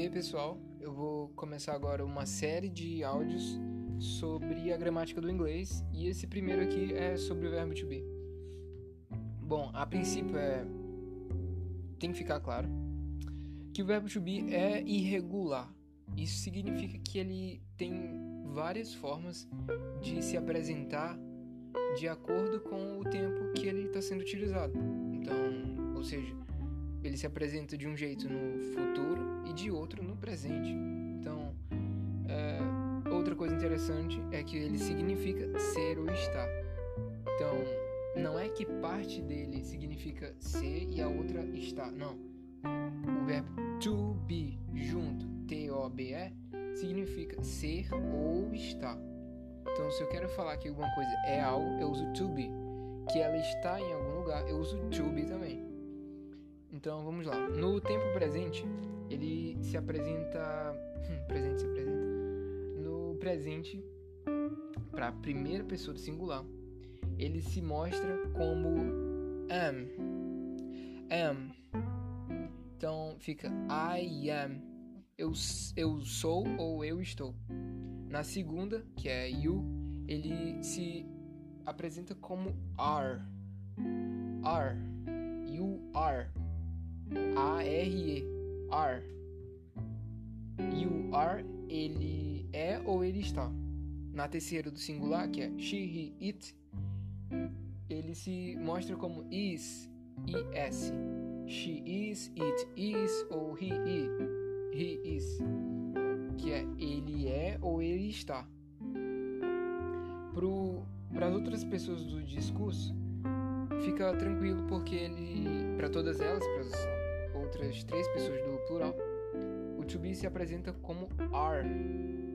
Aí, pessoal, eu vou começar agora uma série de áudios sobre a gramática do inglês e esse primeiro aqui é sobre o verbo to be. Bom, a princípio é tem que ficar claro que o verbo to be é irregular. Isso significa que ele tem várias formas de se apresentar de acordo com o tempo que ele está sendo utilizado. Então, ou seja, ele se apresenta de um jeito no futuro e de outro no presente. Então, é, outra coisa interessante é que ele significa ser ou estar. Então, não é que parte dele significa ser e a outra estar. Não. O verbo to be junto, T-O-B-E, significa ser ou estar. Então, se eu quero falar que alguma coisa é algo, eu uso to be. Que ela está em algum lugar, eu uso to be também. Então, vamos lá. No tempo presente, ele se apresenta. Hum, presente se apresenta. No presente, para a primeira pessoa do singular, ele se mostra como am. Am. Então fica I am. Eu, eu sou ou eu estou. Na segunda, que é you, ele se apresenta como are. Are. You are. A-R-E. Are. You are, ele é ou ele está. Na terceira do singular, que é she, he, it, ele se mostra como is, is. She is, it is ou he, he, he is que é ele é ou ele está. Para as outras pessoas do discurso, fica tranquilo porque ele, para todas elas, para outras três pessoas do plural, o to be se apresenta como are.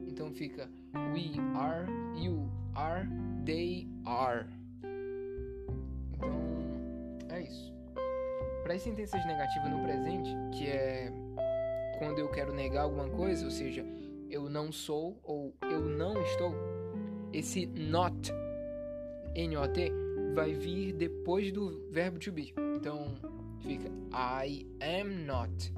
Então fica we are, you are, they are. Então é isso. Para as sentenças negativas no presente, que é quando eu quero negar alguma coisa, ou seja, eu não sou ou eu não estou, esse not, N-O-T, vai vir depois do verbo to be. Então fica I am not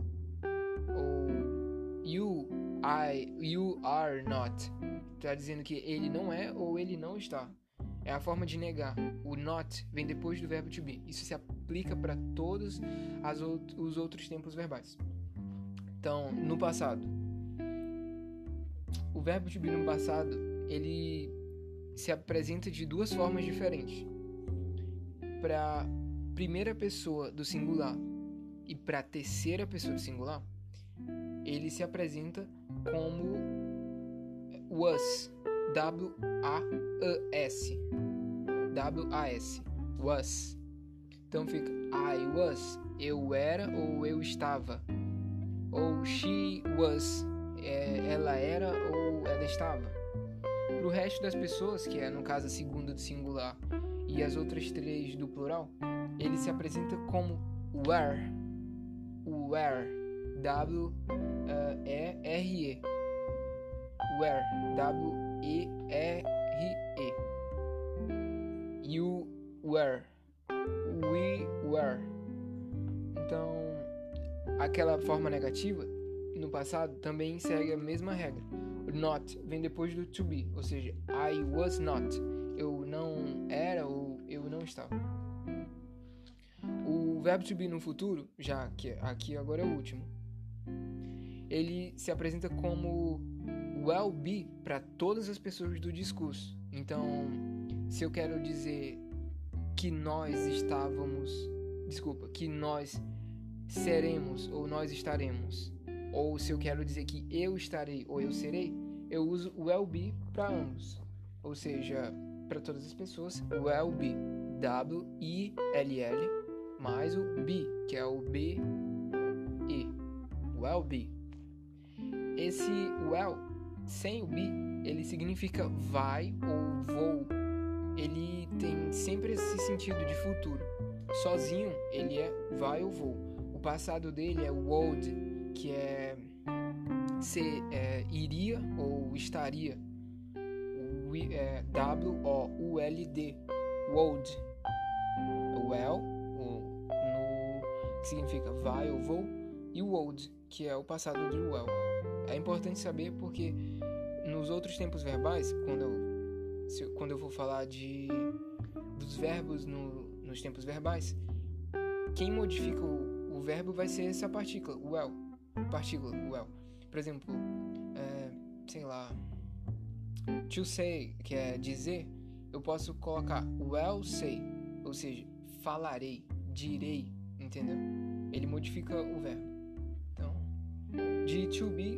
ou you I you are not. Está dizendo que ele não é ou ele não está. É a forma de negar. O not vem depois do verbo to be. Isso se aplica para todos os outros tempos verbais. Então, no passado, o verbo to be no passado, ele se apresenta de duas formas diferentes. Para primeira pessoa do singular e para terceira pessoa do singular, ele se apresenta como was, W A S. W A S. Was. Então fica I was, eu era ou eu estava. Ou she was, é, ela era ou ela estava. Para o resto das pessoas, que é no caso a segunda do singular e as outras três do plural, ele se apresenta como were. Were. W-E-R-E. Were. W-E-R-E. You were. We were. Então, aquela forma negativa no passado também segue a mesma regra. O not vem depois do to be, ou seja, I was not. Eu não era ou eu não estava. Verbo to be no futuro, já que aqui agora é o último, ele se apresenta como will be para todas as pessoas do discurso. Então, se eu quero dizer que nós estávamos, desculpa, que nós seremos ou nós estaremos, ou se eu quero dizer que eu estarei ou eu serei, eu uso will be para ambos. Ou seja, para todas as pessoas, will be, W-I-L-L, mais o be, que é o B-E, will be. Esse well, sem o be, ele significa vai ou vou. Ele tem sempre esse sentido de futuro. Sozinho, ele é vai ou vou. O passado dele é would, que é ser é, iria ou estaria. É, W-O-U-L-D. Would. Well, que significa vai ou vou. E would, que é o passado do well. É importante saber porque nos outros tempos verbais, quando eu, se, quando eu for falar de dos verbos no, nos tempos verbais, quem modifica o, o verbo vai ser essa partícula, o well, partícula, o well. Por exemplo, é, sei lá, to say, que é dizer, eu posso colocar well say, ou seja, falarei, direi, entendeu? Ele modifica o verbo. Então, de to be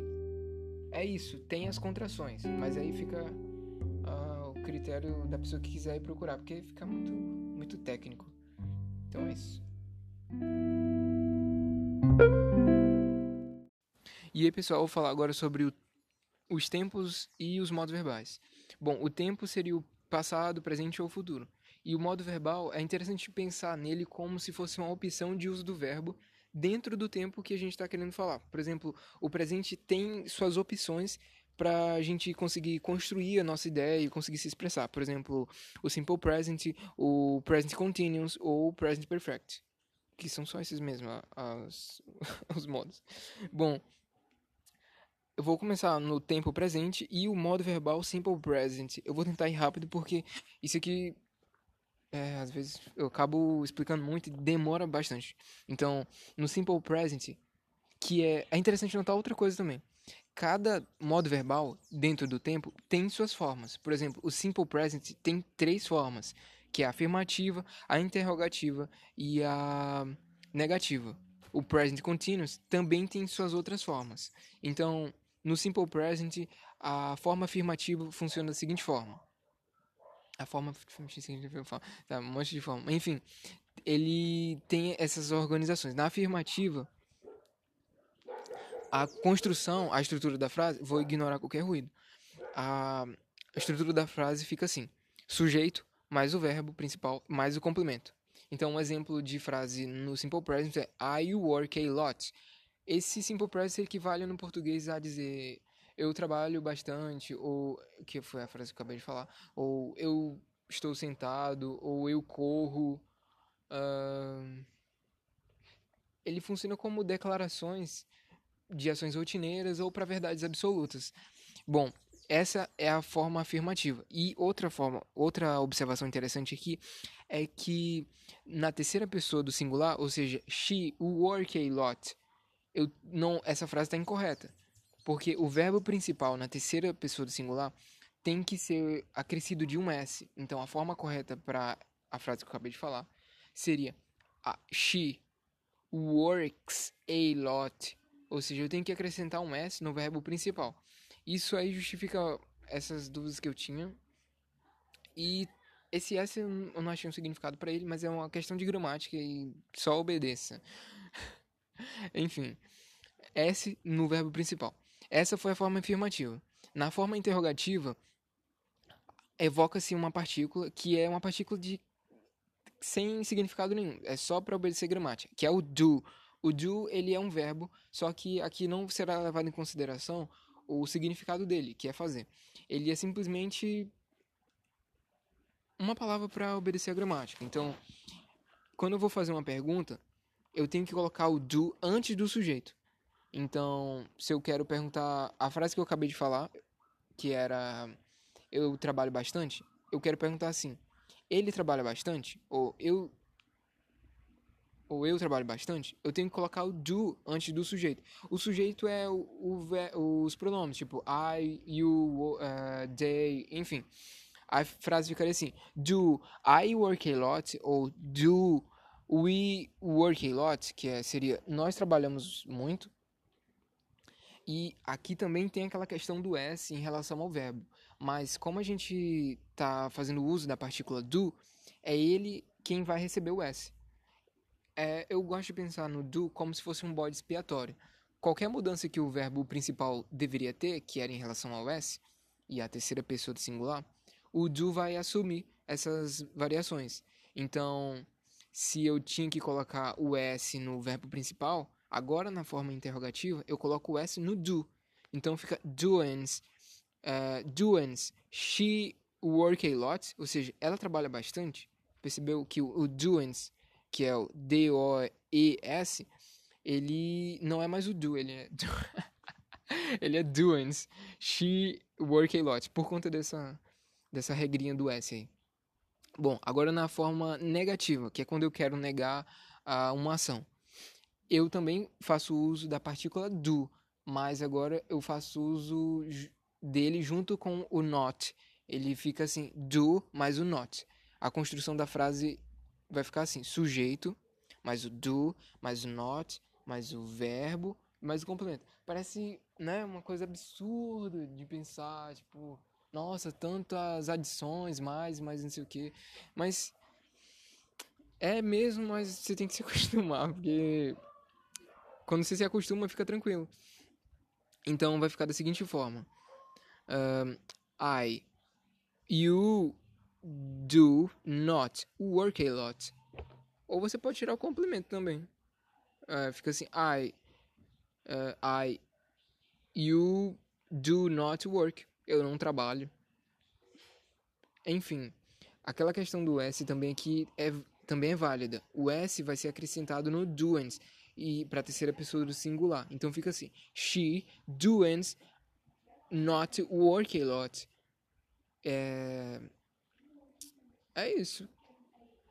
é isso, tem as contrações, mas aí fica uh, o critério da pessoa que quiser ir procurar, porque fica muito, muito técnico. Então é isso. E aí, pessoal, eu vou falar agora sobre o, os tempos e os modos verbais. Bom, o tempo seria o passado, presente ou futuro. E o modo verbal é interessante pensar nele como se fosse uma opção de uso do verbo dentro do tempo que a gente está querendo falar. Por exemplo, o presente tem suas opções para a gente conseguir construir a nossa ideia e conseguir se expressar. Por exemplo, o simple present, o present continuous ou o present perfect, que são só esses mesmos as, os modos. Bom, eu vou começar no tempo presente e o modo verbal simple present. Eu vou tentar ir rápido porque isso aqui é, às vezes eu acabo explicando muito e demora bastante. Então, no Simple Present, que é, é interessante notar outra coisa também. Cada modo verbal, dentro do tempo, tem suas formas. Por exemplo, o Simple Present tem três formas, que é a afirmativa, a interrogativa e a negativa. O Present Continuous também tem suas outras formas. Então, no Simple Present, a forma afirmativa funciona da seguinte forma a forma tá, um monte de forma. Enfim, ele tem essas organizações. Na afirmativa, a construção, a estrutura da frase, vou ignorar qualquer ruído. A estrutura da frase fica assim: sujeito mais o verbo principal mais o complemento. Então, um exemplo de frase no simple present é I work a lot. Esse simple present equivale no português a dizer eu trabalho bastante, ou que foi a frase que eu acabei de falar, ou eu estou sentado, ou eu corro. Uh, ele funciona como declarações de ações rotineiras ou para verdades absolutas. Bom, essa é a forma afirmativa. E outra forma, outra observação interessante aqui é que na terceira pessoa do singular, ou seja, she work a lot, eu não, essa frase está incorreta. Porque o verbo principal na terceira pessoa do singular tem que ser acrescido de um S. Então a forma correta para a frase que eu acabei de falar seria she works a lot. Ou seja, eu tenho que acrescentar um S no verbo principal. Isso aí justifica essas dúvidas que eu tinha. E esse S eu não achei um significado para ele, mas é uma questão de gramática e só obedeça. Enfim, S no verbo principal. Essa foi a forma afirmativa. Na forma interrogativa, evoca-se uma partícula que é uma partícula de sem significado nenhum, é só para obedecer gramática, que é o do. O do, ele é um verbo, só que aqui não será levado em consideração o significado dele, que é fazer. Ele é simplesmente uma palavra para obedecer a gramática. Então, quando eu vou fazer uma pergunta, eu tenho que colocar o do antes do sujeito. Então, se eu quero perguntar a frase que eu acabei de falar, que era eu trabalho bastante, eu quero perguntar assim: ele trabalha bastante? Ou eu ou eu trabalho bastante, eu tenho que colocar o do antes do sujeito. O sujeito é o, o os pronomes, tipo I, you, uh, they, enfim. A frase ficaria assim: Do I work a lot? Ou Do we work a lot? Que é, seria nós trabalhamos muito. E aqui também tem aquela questão do S em relação ao verbo. Mas como a gente está fazendo uso da partícula do, é ele quem vai receber o S. É, eu gosto de pensar no do como se fosse um bode expiatório. Qualquer mudança que o verbo principal deveria ter, que era em relação ao S, e a terceira pessoa do singular, o do vai assumir essas variações. Então, se eu tinha que colocar o S no verbo principal, Agora, na forma interrogativa, eu coloco o S no do. Então fica doings. Uh, doings. She work a lot. Ou seja, ela trabalha bastante. Percebeu que o, o doings, que é o D-O-E-S, ele não é mais o do, ele é. Do... ele é doings. She work a lot. Por conta dessa, dessa regrinha do S aí. Bom, agora na forma negativa, que é quando eu quero negar uh, uma ação. Eu também faço uso da partícula do, mas agora eu faço uso dele junto com o not. Ele fica assim, do mais o not. A construção da frase vai ficar assim: sujeito, mais o do, mais o not, mais o verbo, mais o complemento. Parece, né, uma coisa absurda de pensar, tipo, nossa, tantas adições, mais, mais não sei o que. Mas é mesmo, mas você tem que se acostumar, porque quando você se acostuma, fica tranquilo. Então vai ficar da seguinte forma: uh, I, you do not work a lot. Ou você pode tirar o complemento também. Uh, fica assim: I, uh, I, you do not work. Eu não trabalho. Enfim, aquela questão do S também aqui é, também é válida. O S vai ser acrescentado no doings e para a terceira pessoa do singular. Então fica assim: She doings not work a lot. É, é isso.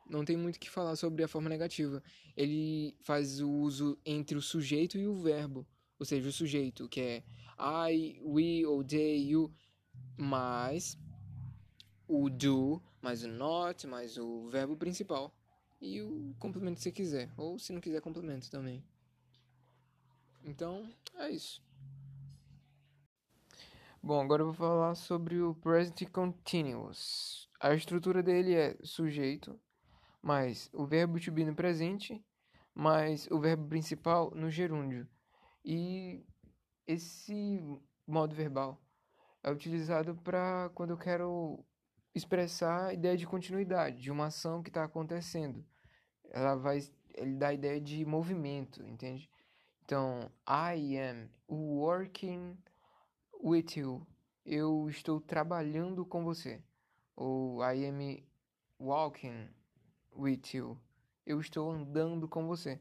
Não tem muito o que falar sobre a forma negativa. Ele faz o uso entre o sujeito e o verbo. Ou seja, o sujeito, que é I, we ou they, you, mais o do, mais o not, mais o verbo principal. E o complemento se quiser. Ou se não quiser, complemento também. Então, é isso. Bom, agora eu vou falar sobre o present continuous. A estrutura dele é sujeito, mais o verbo to be no presente, mais o verbo principal no gerúndio. E esse modo verbal é utilizado para quando eu quero expressar a ideia de continuidade de uma ação que está acontecendo. Ela vai ele dá a ideia de movimento, entende? Então, I am working with you. Eu estou trabalhando com você. Ou I am walking with you. Eu estou andando com você.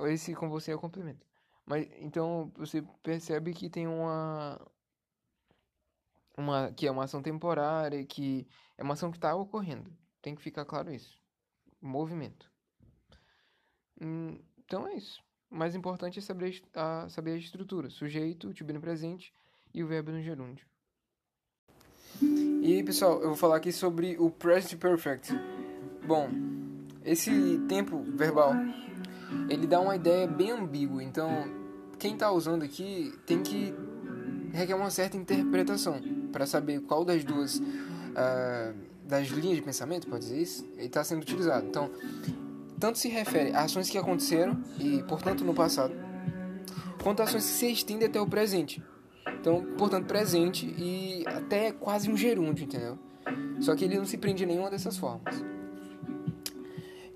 Esse com você é o complemento. Mas então você percebe que tem uma uma que é uma ação temporária, que é uma ação que está ocorrendo. Tem que ficar claro isso. Movimento. Hum, então é isso. O mais importante é saber a, saber a estrutura. Sujeito, to be no presente e o verbo no gerúndio. E aí, pessoal, eu vou falar aqui sobre o present perfect. Bom, esse tempo verbal, ele dá uma ideia bem ambígua. Então, quem está usando aqui tem que requer uma certa interpretação para saber qual das duas uh, das linhas de pensamento, pode dizer isso, está sendo utilizado. Então, tanto se refere a ações que aconteceram e, portanto, no passado, quanto a ações que se estendem até o presente. Então, portanto, presente e até quase um gerúndio, entendeu? Só que ele não se prende a nenhuma dessas formas.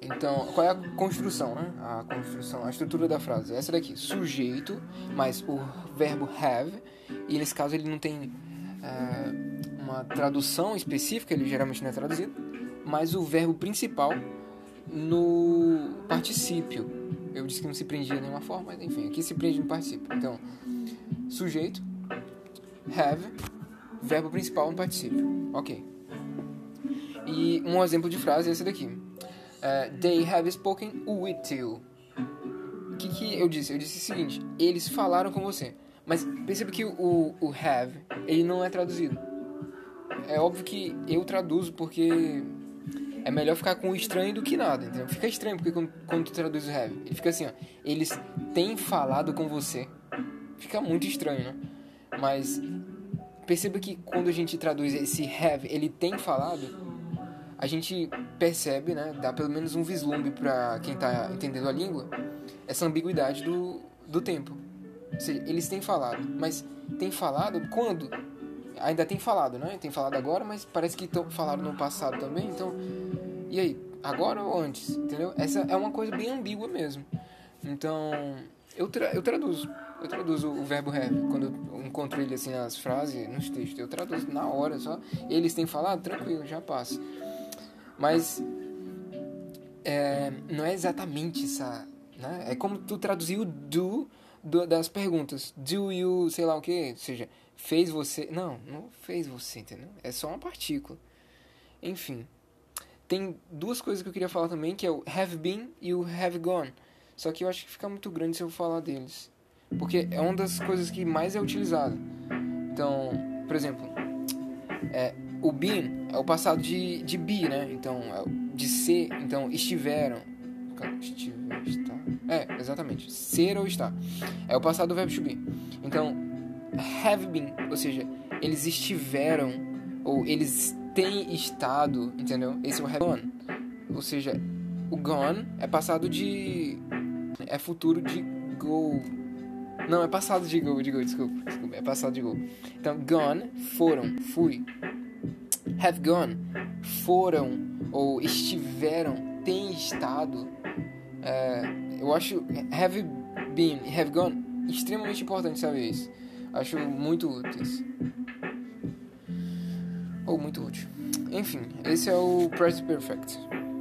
Então, qual é a construção, né? A construção, a estrutura da frase. Essa daqui, sujeito, mais o verbo have, e nesse caso ele não tem é, uma tradução específica, ele geralmente não é traduzido, mas o verbo principal no particípio. Eu disse que não se prendia de nenhuma forma, mas enfim, aqui se prende no particípio. Então, sujeito, have, verbo principal no particípio. Ok. E um exemplo de frase é esse daqui. Uh, they have spoken with you. O que, que eu disse? Eu disse o seguinte: eles falaram com você. Mas perceba que o, o have, ele não é traduzido. É óbvio que eu traduzo porque é melhor ficar com o estranho do que nada, entendeu? Fica estranho porque quando, quando tu traduz o have, ele fica assim, ó. Eles têm falado com você. Fica muito estranho, né? Mas perceba que quando a gente traduz esse have, ele tem falado, a gente percebe, né? Dá pelo menos um vislumbre para quem tá entendendo a língua, essa ambiguidade do, do tempo. Ou seja, eles têm falado, mas tem falado quando? Ainda tem falado, né? Tem falado agora, mas parece que tão, falaram no passado também, então. E aí? Agora ou antes? Entendeu? Essa é uma coisa bem ambígua mesmo. Então, eu, tra eu traduzo. Eu traduzo o verbo have. Quando eu encontro ele assim nas frases, nos textos, eu traduzo na hora só. Eles têm falado, tranquilo, já passa. Mas é, não é exatamente essa né? É como tu traduzir o do, do das perguntas. Do you, sei lá o que, ou seja, fez você. Não, não fez você, entendeu? É só uma partícula. Enfim. Tem duas coisas que eu queria falar também, que é o have been e o have gone. Só que eu acho que fica muito grande se eu falar deles. Porque é uma das coisas que mais é utilizada. Então, por exemplo, é, o been é o passado de, de be, né? Então, é de ser. Então, estiveram. Estiver, está. É, exatamente. Ser ou estar. É o passado do verbo to be. Então, have been, ou seja, eles estiveram, ou eles têm estado, entendeu? Esse é o have gone. Ou seja, o gone é passado de. É futuro de go. Não, é passado de go, de go, desculpa, desculpa. É passado de go. Então, gone, foram, fui. Have gone, foram, ou estiveram, têm estado. É, eu acho have been have gone extremamente importante saber isso. Acho muito úteis. Ou muito útil. Enfim, esse é o Present Perfect.